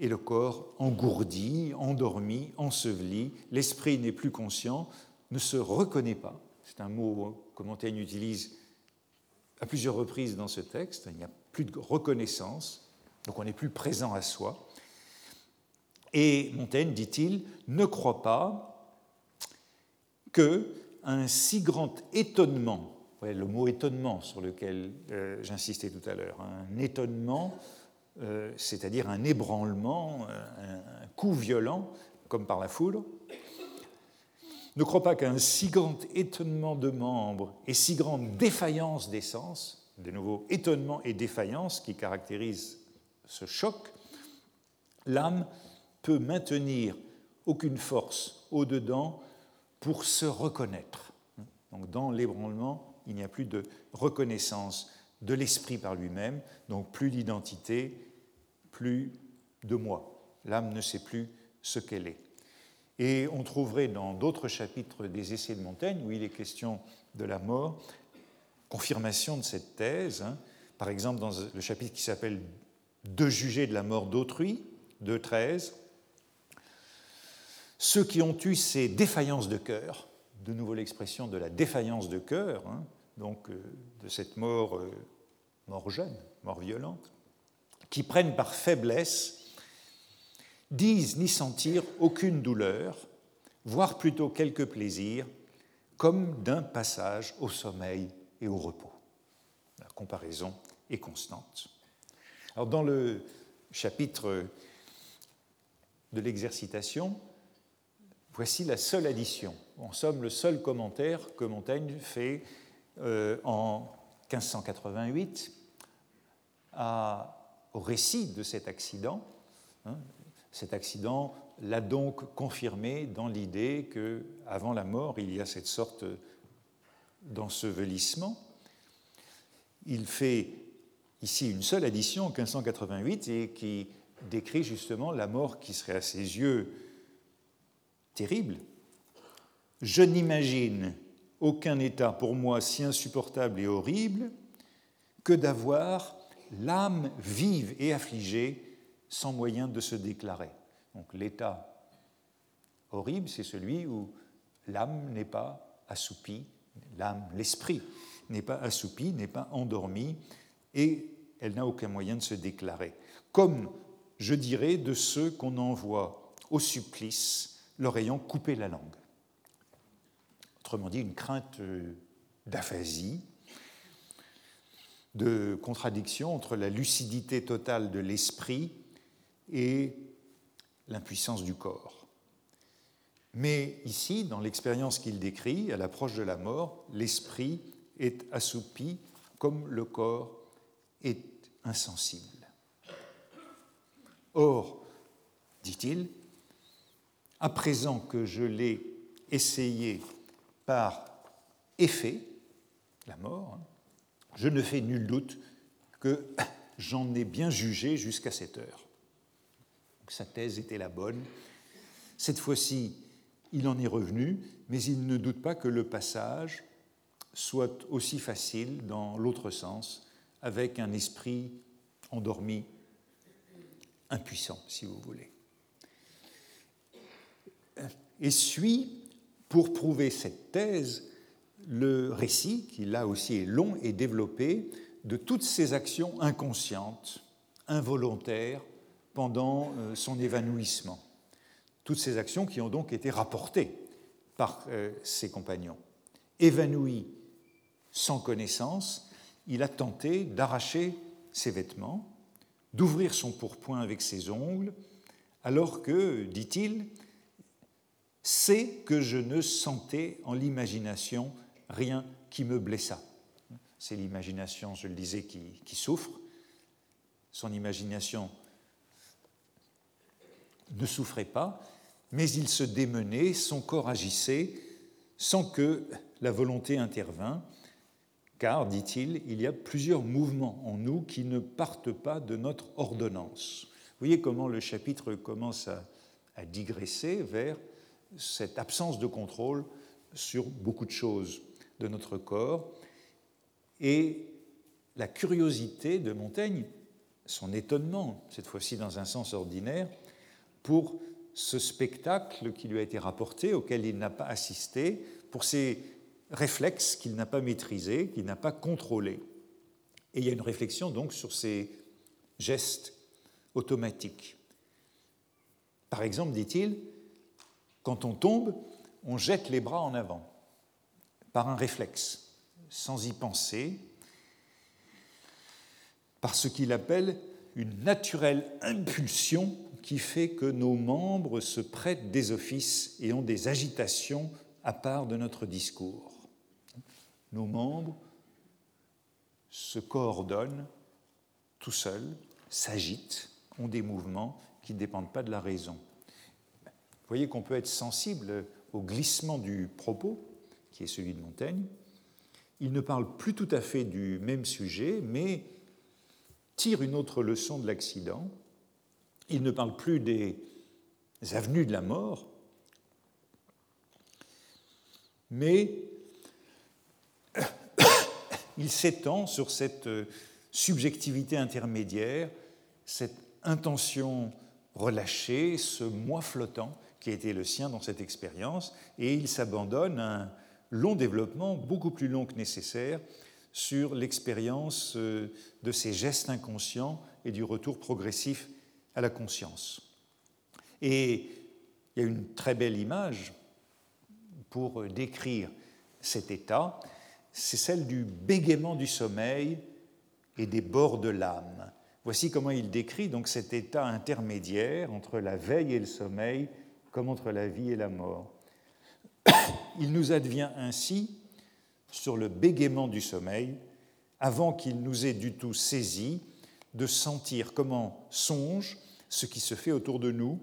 et le corps engourdi, endormi, enseveli. L'esprit n'est plus conscient, ne se reconnaît pas. C'est un mot que Montaigne utilise à plusieurs reprises dans ce texte. Il n'y a plus de reconnaissance, donc on n'est plus présent à soi. Et Montaigne, dit-il, ne croit pas que un si grand étonnement, le mot étonnement sur lequel euh, j'insistais tout à l'heure, un étonnement euh, c'est-à-dire un ébranlement, euh, un coup violent, comme par la foudre. Ne crois pas qu'un si grand étonnement de membres et si grande défaillance des sens, de nouveau étonnement et défaillance qui caractérisent ce choc, l'âme peut maintenir aucune force au-dedans pour se reconnaître. Donc dans l'ébranlement, il n'y a plus de reconnaissance de l'esprit par lui-même, donc plus d'identité, plus de moi. L'âme ne sait plus ce qu'elle est. Et on trouverait dans d'autres chapitres des Essais de Montaigne, où il est question de la mort, confirmation de cette thèse. Hein. Par exemple, dans le chapitre qui s'appelle De juger de la mort d'autrui, 2.13, ceux qui ont eu ces défaillances de cœur, de nouveau l'expression de la défaillance de cœur, hein, donc euh, de cette mort, euh, mort jeune, mort violente, qui prennent par faiblesse, disent n'y sentir aucune douleur, voire plutôt quelques plaisirs, comme d'un passage au sommeil et au repos. La comparaison est constante. Alors dans le chapitre de l'exercitation, voici la seule addition, en somme le seul commentaire que Montaigne fait euh, en 1588 à au récit de cet accident, hein, Cet accident l'a donc confirmé dans l'idée que, avant la mort, il y a cette sorte d'ensevelissement. Il fait ici une seule addition en 1588 et qui décrit justement la mort qui serait à ses yeux terrible. Je n'imagine aucun état pour moi si insupportable et horrible que d'avoir l'âme vive et affligée sans moyen de se déclarer. Donc l'état horrible, c'est celui où l'âme n'est pas assoupie, l'âme, l'esprit n'est pas assoupi, n'est pas endormi, et elle n'a aucun moyen de se déclarer. Comme, je dirais, de ceux qu'on envoie au supplice leur ayant coupé la langue. Autrement dit, une crainte euh, d'aphasie, de contradiction entre la lucidité totale de l'esprit et l'impuissance du corps. Mais ici, dans l'expérience qu'il décrit, à l'approche de la mort, l'esprit est assoupi comme le corps est insensible. Or, dit-il, à présent que je l'ai essayé par effet, la mort, je ne fais nul doute que j'en ai bien jugé jusqu'à cette heure. Sa thèse était la bonne. Cette fois-ci, il en est revenu, mais il ne doute pas que le passage soit aussi facile dans l'autre sens, avec un esprit endormi, impuissant, si vous voulez. Et suit, pour prouver cette thèse, le récit, qui là aussi est long et développé, de toutes ces actions inconscientes, involontaires, pendant euh, son évanouissement. Toutes ces actions qui ont donc été rapportées par euh, ses compagnons. Évanoui sans connaissance, il a tenté d'arracher ses vêtements, d'ouvrir son pourpoint avec ses ongles, alors que, dit-il, c'est que je ne sentais en l'imagination rien qui me blessa. C'est l'imagination, je le disais, qui, qui, souffre. Son imagination ne souffrait pas, mais il se démenait, son corps agissait sans que la volonté intervint, car, dit-il, il y a plusieurs mouvements en nous qui ne partent pas de notre ordonnance. Vous voyez comment le chapitre commence à, à digresser vers cette absence de contrôle sur beaucoup de choses de notre corps. Et la curiosité de Montaigne, son étonnement, cette fois-ci dans un sens ordinaire, pour ce spectacle qui lui a été rapporté, auquel il n'a pas assisté, pour ces réflexes qu'il n'a pas maîtrisés, qu'il n'a pas contrôlés. Et il y a une réflexion donc sur ces gestes automatiques. Par exemple, dit-il, quand on tombe, on jette les bras en avant, par un réflexe, sans y penser, par ce qu'il appelle une naturelle impulsion qui fait que nos membres se prêtent des offices et ont des agitations à part de notre discours. Nos membres se coordonnent tout seuls, s'agitent, ont des mouvements qui ne dépendent pas de la raison. Vous voyez qu'on peut être sensible au glissement du propos, qui est celui de Montaigne. Il ne parle plus tout à fait du même sujet, mais tire une autre leçon de l'accident. Il ne parle plus des avenues de la mort, mais (coughs) il s'étend sur cette subjectivité intermédiaire, cette intention relâchée, ce moi flottant qui a été le sien dans cette expérience, et il s'abandonne à un long développement, beaucoup plus long que nécessaire, sur l'expérience euh, de ces gestes inconscients et du retour progressif à la conscience. Et il y a une très belle image pour décrire cet état, c'est celle du bégaiement du sommeil et des bords de l'âme. Voici comment il décrit donc cet état intermédiaire entre la veille et le sommeil comme entre la vie et la mort. (coughs) Il nous advient ainsi, sur le bégaiement du sommeil, avant qu'il nous ait du tout saisi, de sentir comment songe ce qui se fait autour de nous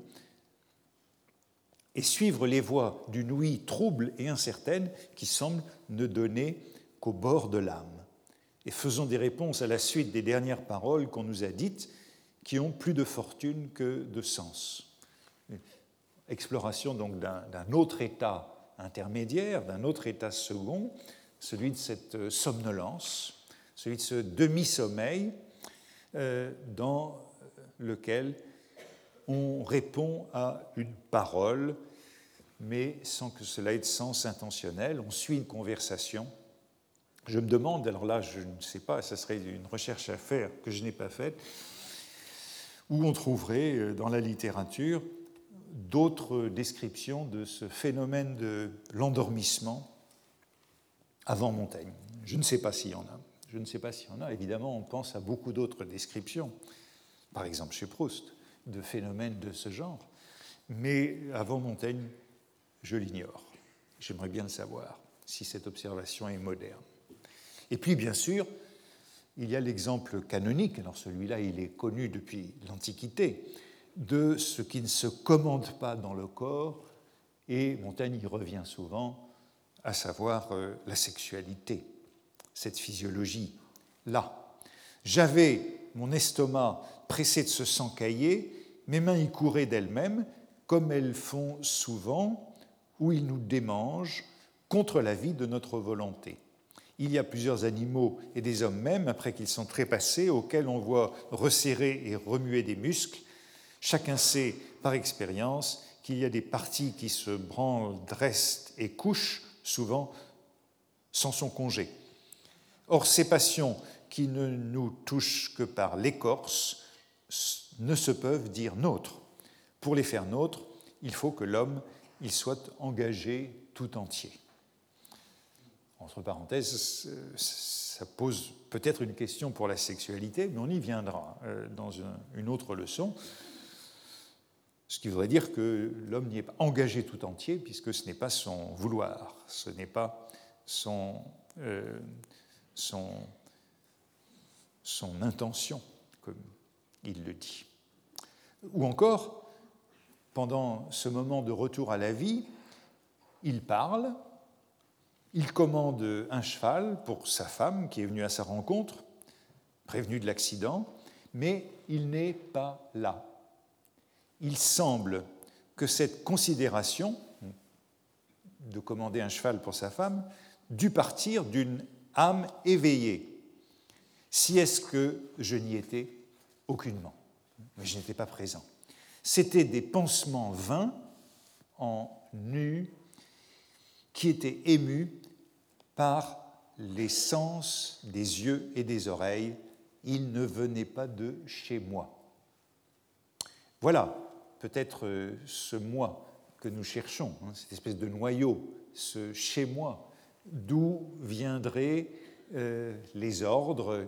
et suivre les voies d'une ouïe trouble et incertaine qui semble ne donner qu'au bord de l'âme. Et faisons des réponses à la suite des dernières paroles qu'on nous a dites qui ont plus de fortune que de sens. Exploration donc d'un autre état intermédiaire, d'un autre état second, celui de cette somnolence, celui de ce demi-sommeil euh, dans lequel on répond à une parole, mais sans que cela ait de sens intentionnel. On suit une conversation. Je me demande, alors là, je ne sais pas, ce serait une recherche à faire que je n'ai pas faite, où on trouverait euh, dans la littérature d'autres descriptions de ce phénomène de l'endormissement avant Montaigne. Je ne sais pas s'il y en a. Je ne sais pas s'il y en a. Évidemment, on pense à beaucoup d'autres descriptions, par exemple chez Proust de phénomènes de ce genre. Mais avant Montaigne, je l'ignore. J'aimerais bien le savoir, si cette observation est moderne. Et puis, bien sûr, il y a l'exemple canonique, alors celui-là, il est connu depuis l'Antiquité, de ce qui ne se commande pas dans le corps, et Montaigne y revient souvent, à savoir euh, la sexualité, cette physiologie-là. J'avais mon estomac pressé de se s'encailler, mes mains y couraient d'elles-mêmes, comme elles font souvent, où ils nous démangent contre la vie de notre volonté. Il y a plusieurs animaux et des hommes même, après qu'ils sont trépassés, auxquels on voit resserrer et remuer des muscles. Chacun sait par expérience qu'il y a des parties qui se branlent, dressent et couchent, souvent sans son congé. Or, ces passions qui ne nous touchent que par l'écorce ne se peuvent dire nôtres. Pour les faire nôtres, il faut que l'homme il soit engagé tout entier. Entre parenthèses, ça pose peut-être une question pour la sexualité, mais on y viendra euh, dans une autre leçon. Ce qui voudrait dire que l'homme n'y est pas engagé tout entier, puisque ce n'est pas son vouloir, ce n'est pas son, euh, son, intention, comme il le dit. Ou encore, pendant ce moment de retour à la vie, il parle, il commande un cheval pour sa femme qui est venue à sa rencontre, prévenue de l'accident, mais il n'est pas là. Il semble que cette considération de commander un cheval pour sa femme dû partir d'une âme éveillée, si est-ce que je n'y étais aucunement mais je n'étais pas présent. C'étaient des pansements vains en nu qui étaient émus par les sens des yeux et des oreilles. Ils ne venaient pas de chez moi. Voilà peut-être euh, ce moi que nous cherchons, hein, cette espèce de noyau, ce chez moi, d'où viendraient euh, les ordres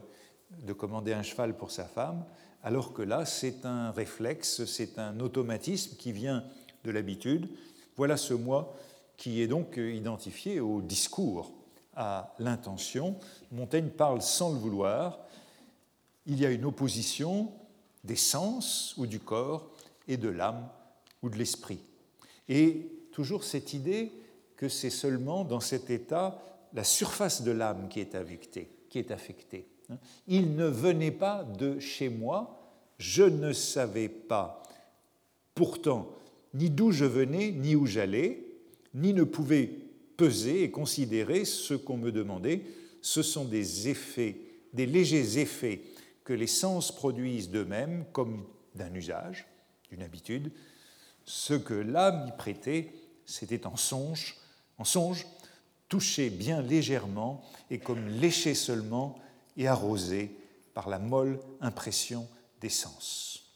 de commander un cheval pour sa femme, alors que là, c'est un réflexe, c'est un automatisme qui vient de l'habitude. Voilà ce moi qui est donc identifié au discours, à l'intention. Montaigne parle sans le vouloir. Il y a une opposition des sens ou du corps et de l'âme ou de l'esprit. Et toujours cette idée que c'est seulement dans cet état la surface de l'âme qui est affectée. Il ne venait pas de chez moi, je ne savais pas pourtant ni d'où je venais, ni où j'allais, ni ne pouvais peser et considérer ce qu'on me demandait. Ce sont des effets, des légers effets que les sens produisent d'eux-mêmes comme d'un usage, d'une habitude. Ce que l'âme y prêtait, c'était en songe, en songe, touché bien légèrement et comme léché seulement et arrosé par la molle impression des sens.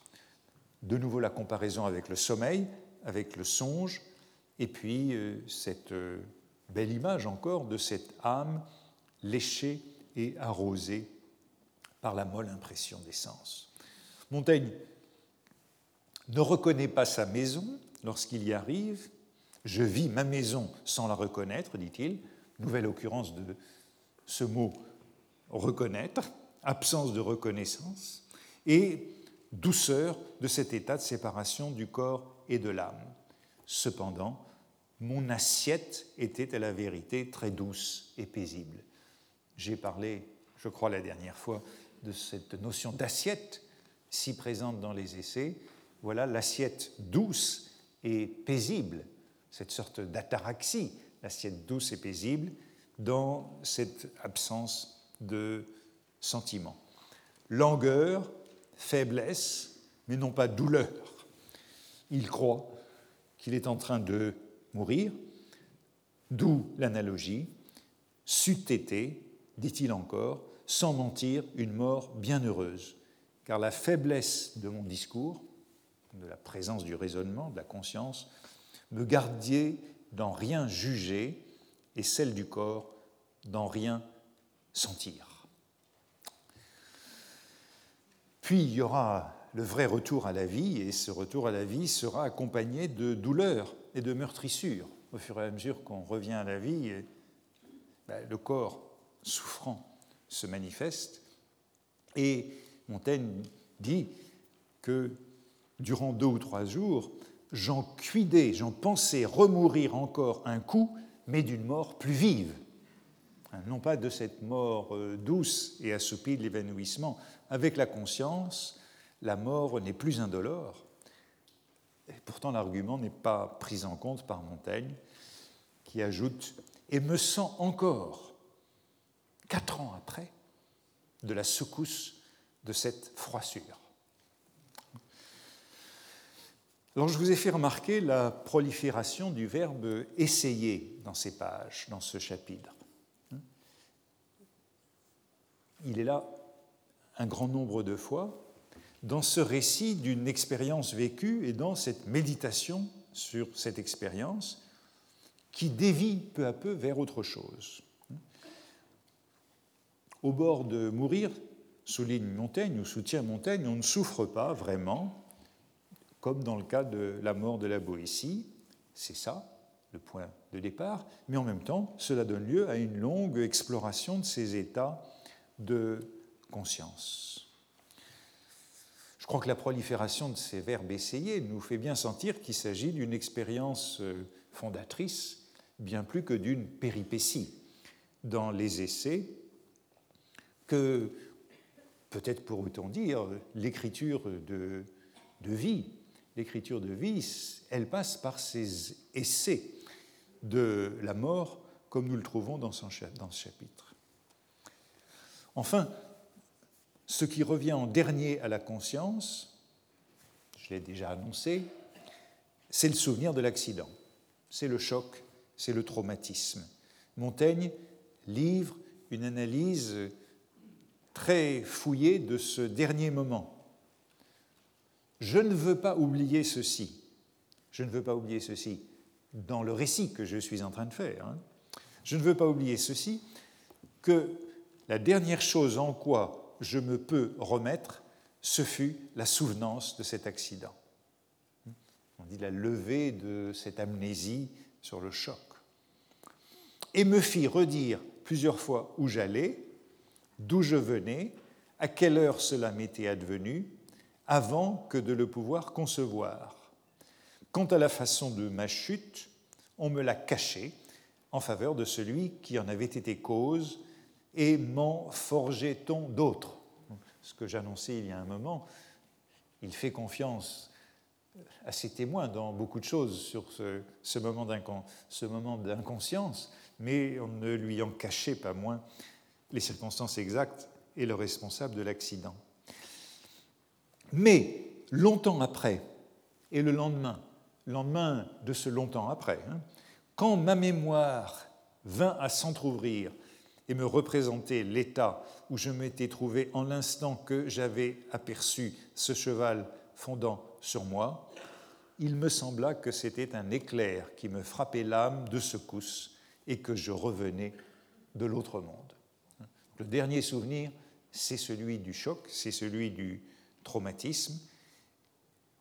De nouveau la comparaison avec le sommeil, avec le songe, et puis euh, cette euh, belle image encore de cette âme léchée et arrosée par la molle impression des sens. Montaigne ne reconnaît pas sa maison lorsqu'il y arrive. Je vis ma maison sans la reconnaître, dit-il. Nouvelle occurrence de ce mot reconnaître, absence de reconnaissance. Et douceur de cet état de séparation du corps et de l'âme. Cependant, mon assiette était à la vérité très douce et paisible. J'ai parlé, je crois la dernière fois, de cette notion d'assiette si présente dans les essais. Voilà l'assiette douce et paisible, cette sorte d'ataraxie, l'assiette douce et paisible, dans cette absence de sentiment. Langueur, faiblesse, mais non pas douleur. Il croit qu'il est en train de mourir, d'où l'analogie, été, dit-il encore, sans mentir, une mort bienheureuse, car la faiblesse de mon discours, de la présence du raisonnement, de la conscience, me gardait d'en rien juger et celle du corps d'en rien sentir. Puis il y aura le vrai retour à la vie, et ce retour à la vie sera accompagné de douleur et de meurtrissures. Au fur et à mesure qu'on revient à la vie, ben, le corps souffrant se manifeste. Et Montaigne dit que durant deux ou trois jours, j'en cuidais, j'en pensais remourir encore un coup, mais d'une mort plus vive. Hein, non pas de cette mort euh, douce et assoupie de l'évanouissement. Avec la conscience, la mort n'est plus indolore. Et pourtant, l'argument n'est pas pris en compte par Montaigne, qui ajoute Et me sent encore, quatre ans après, de la secousse de cette froissure. Alors, je vous ai fait remarquer la prolifération du verbe essayer dans ces pages, dans ce chapitre. Il est là un grand nombre de fois dans ce récit d'une expérience vécue et dans cette méditation sur cette expérience qui dévie peu à peu vers autre chose. Au bord de mourir, souligne Montaigne ou soutient Montaigne, on ne souffre pas vraiment, comme dans le cas de la mort de la Boétie, c'est ça le point de départ, mais en même temps, cela donne lieu à une longue exploration de ces états de conscience. Je crois que la prolifération de ces verbes essayés nous fait bien sentir qu'il s'agit d'une expérience euh, fondatrice, bien plus que d'une péripétie. Dans les essais, que peut-être pourrait-on dire l'écriture de, de vie, l'écriture de vie, elle passe par ces essais de la mort comme nous le trouvons dans ce chapitre. Enfin, ce qui revient en dernier à la conscience, je l'ai déjà annoncé, c'est le souvenir de l'accident, c'est le choc, c'est le traumatisme. Montaigne livre une analyse très fouillée de ce dernier moment. Je ne veux pas oublier ceci. Je ne veux pas oublier ceci dans le récit que je suis en train de faire. Hein. Je ne veux pas oublier ceci que la dernière chose en quoi je me peux remettre, ce fut la souvenance de cet accident. On dit la levée de cette amnésie sur le choc. Et me fit redire plusieurs fois où j'allais, d'où je venais, à quelle heure cela m'était advenu, avant que de le pouvoir concevoir. Quant à la façon de ma chute, on me l'a caché en faveur de celui qui en avait été cause et m'en forgeait-on d'autres Ce que j'annonçais il y a un moment, il fait confiance à ses témoins dans beaucoup de choses sur ce, moment d'inconscience, mais on ne lui en cachait pas moins les circonstances exactes et le responsable de l'accident. Mais longtemps après, et le lendemain, lendemain de ce longtemps après, hein, quand ma mémoire vint à s'entr'ouvrir et me représenter l'état où je m'étais trouvé en l'instant que j'avais aperçu ce cheval fondant sur moi, il me sembla que c'était un éclair qui me frappait l'âme de secousse et que je revenais de l'autre monde. Le dernier souvenir, c'est celui du choc, c'est celui du traumatisme.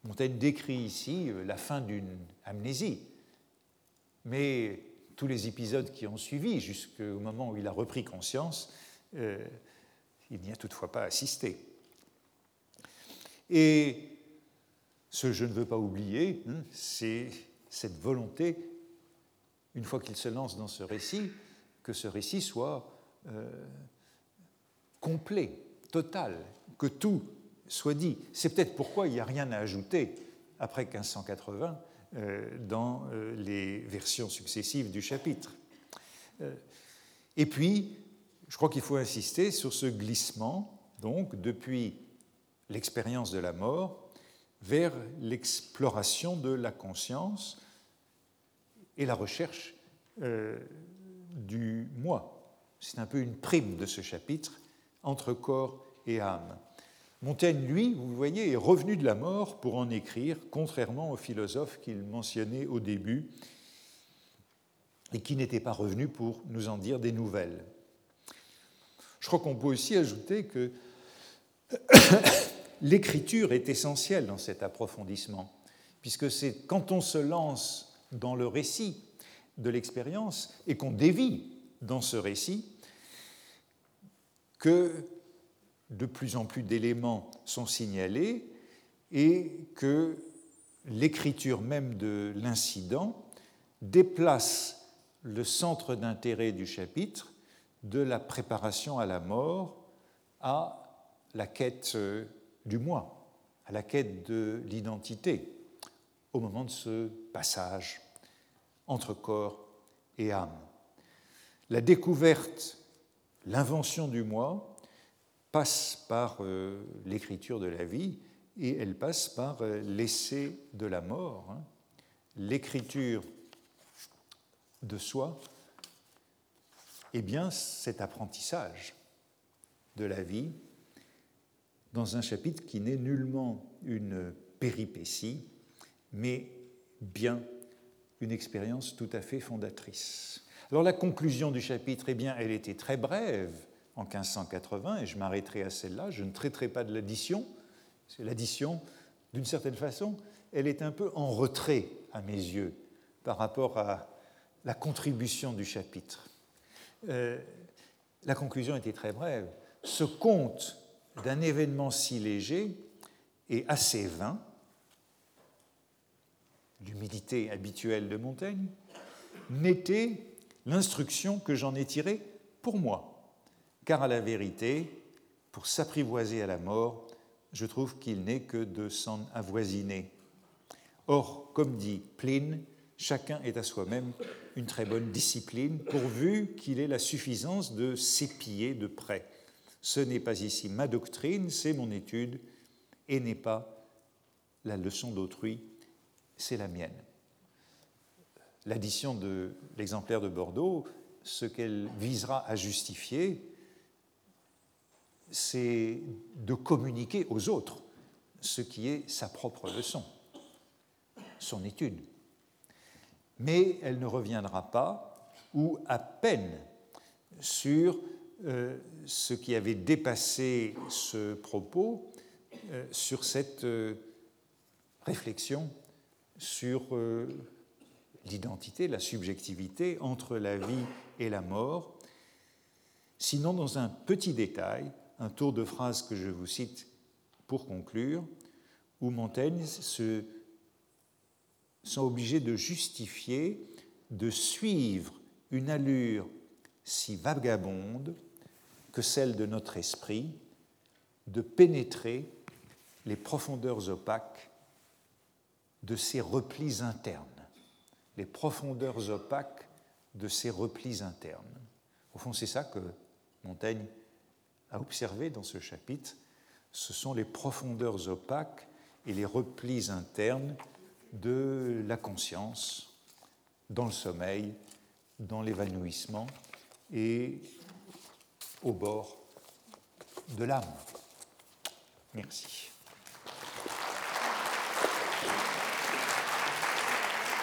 Montaigne décrit ici euh, la fin d'une amnésie, mais tous les épisodes qui ont suivi jusqu'au moment où il a repris conscience, euh, il n'y a toutefois pas assisté. Et ce je ne veux pas oublier, hein, c'est cette volonté, une fois qu'il se lance dans ce récit, que ce récit soit euh, complet, total, que tout soit dit. C'est peut-être pourquoi il n'y a rien à ajouter après 1580 euh, dans euh, les versions successives du chapitre. et puis, je crois qu'il faut insister sur ce glissement, donc, depuis l'expérience de la mort vers l'exploration de la conscience et la recherche euh, du moi. C'est un peu une prime de ce chapitre, entre corps et âme. Montaigne, lui, vous voyez, est revenu de la mort pour en écrire, contrairement au philosophe qu'il mentionnait au début et qui n'était pas revenu pour nous en dire des nouvelles. Je crois qu'on peut aussi ajouter que (coughs) l'écriture est essentielle dans cet approfondissement, puisque c'est quand on se lance dans le récit de l'expérience et qu'on dévie dans ce récit que de plus en plus d'éléments sont signalés et que l'écriture même de l'incident déplace le centre d'intérêt du chapitre de la préparation à la mort à la quête du moi, à la quête de l'identité, au moment de ce passage entre corps et âme. La découverte, l'invention du moi passe par euh, l'écriture de la vie et elle passe par euh, l'essai de la mort. Hein. L'écriture de soi, eh bien, cet apprentissage de la vie dans un chapitre qui n'est nullement une péripétie, mais bien une expérience tout à fait fondatrice. Alors la conclusion du chapitre, eh bien, elle était très brève en 1580, et je m'arrêterai à celle-là. Je ne traiterai pas de l'addition. L'addition, d'une certaine façon, elle est un peu en retrait à mes yeux par rapport à la contribution du chapitre. Euh, la conclusion était très brève. Ce conte d'un événement si léger et assez vain, l'humilité habituelle de Montaigne, n'était l'instruction que j'en ai tirée pour moi, car à la vérité, pour s'apprivoiser à la mort, je trouve qu'il n'est que de s'en avoisiner. Or, comme dit Pline, chacun est à soi-même une très bonne discipline, pourvu qu'il ait la suffisance de s'épier de près. Ce n'est pas ici ma doctrine, c'est mon étude, et n'est pas la leçon d'autrui, c'est la mienne. L'addition de l'exemplaire de Bordeaux, ce qu'elle visera à justifier, c'est de communiquer aux autres ce qui est sa propre leçon, son étude. Mais elle ne reviendra pas, ou à peine, sur euh, ce qui avait dépassé ce propos euh, sur cette euh, réflexion sur l'identité, la subjectivité entre la vie et la mort. Sinon, dans un petit détail, un tour de phrase que je vous cite pour conclure, où Montaigne se sont obligés de justifier, de suivre une allure si vagabonde que celle de notre esprit de pénétrer les profondeurs opaques de ses replis internes, les profondeurs opaques de ses replis internes. Au fond, c'est ça que Montaigne a observé dans ce chapitre, ce sont les profondeurs opaques et les replis internes de la conscience dans le sommeil, dans l'évanouissement et au bord de l'âme. Merci.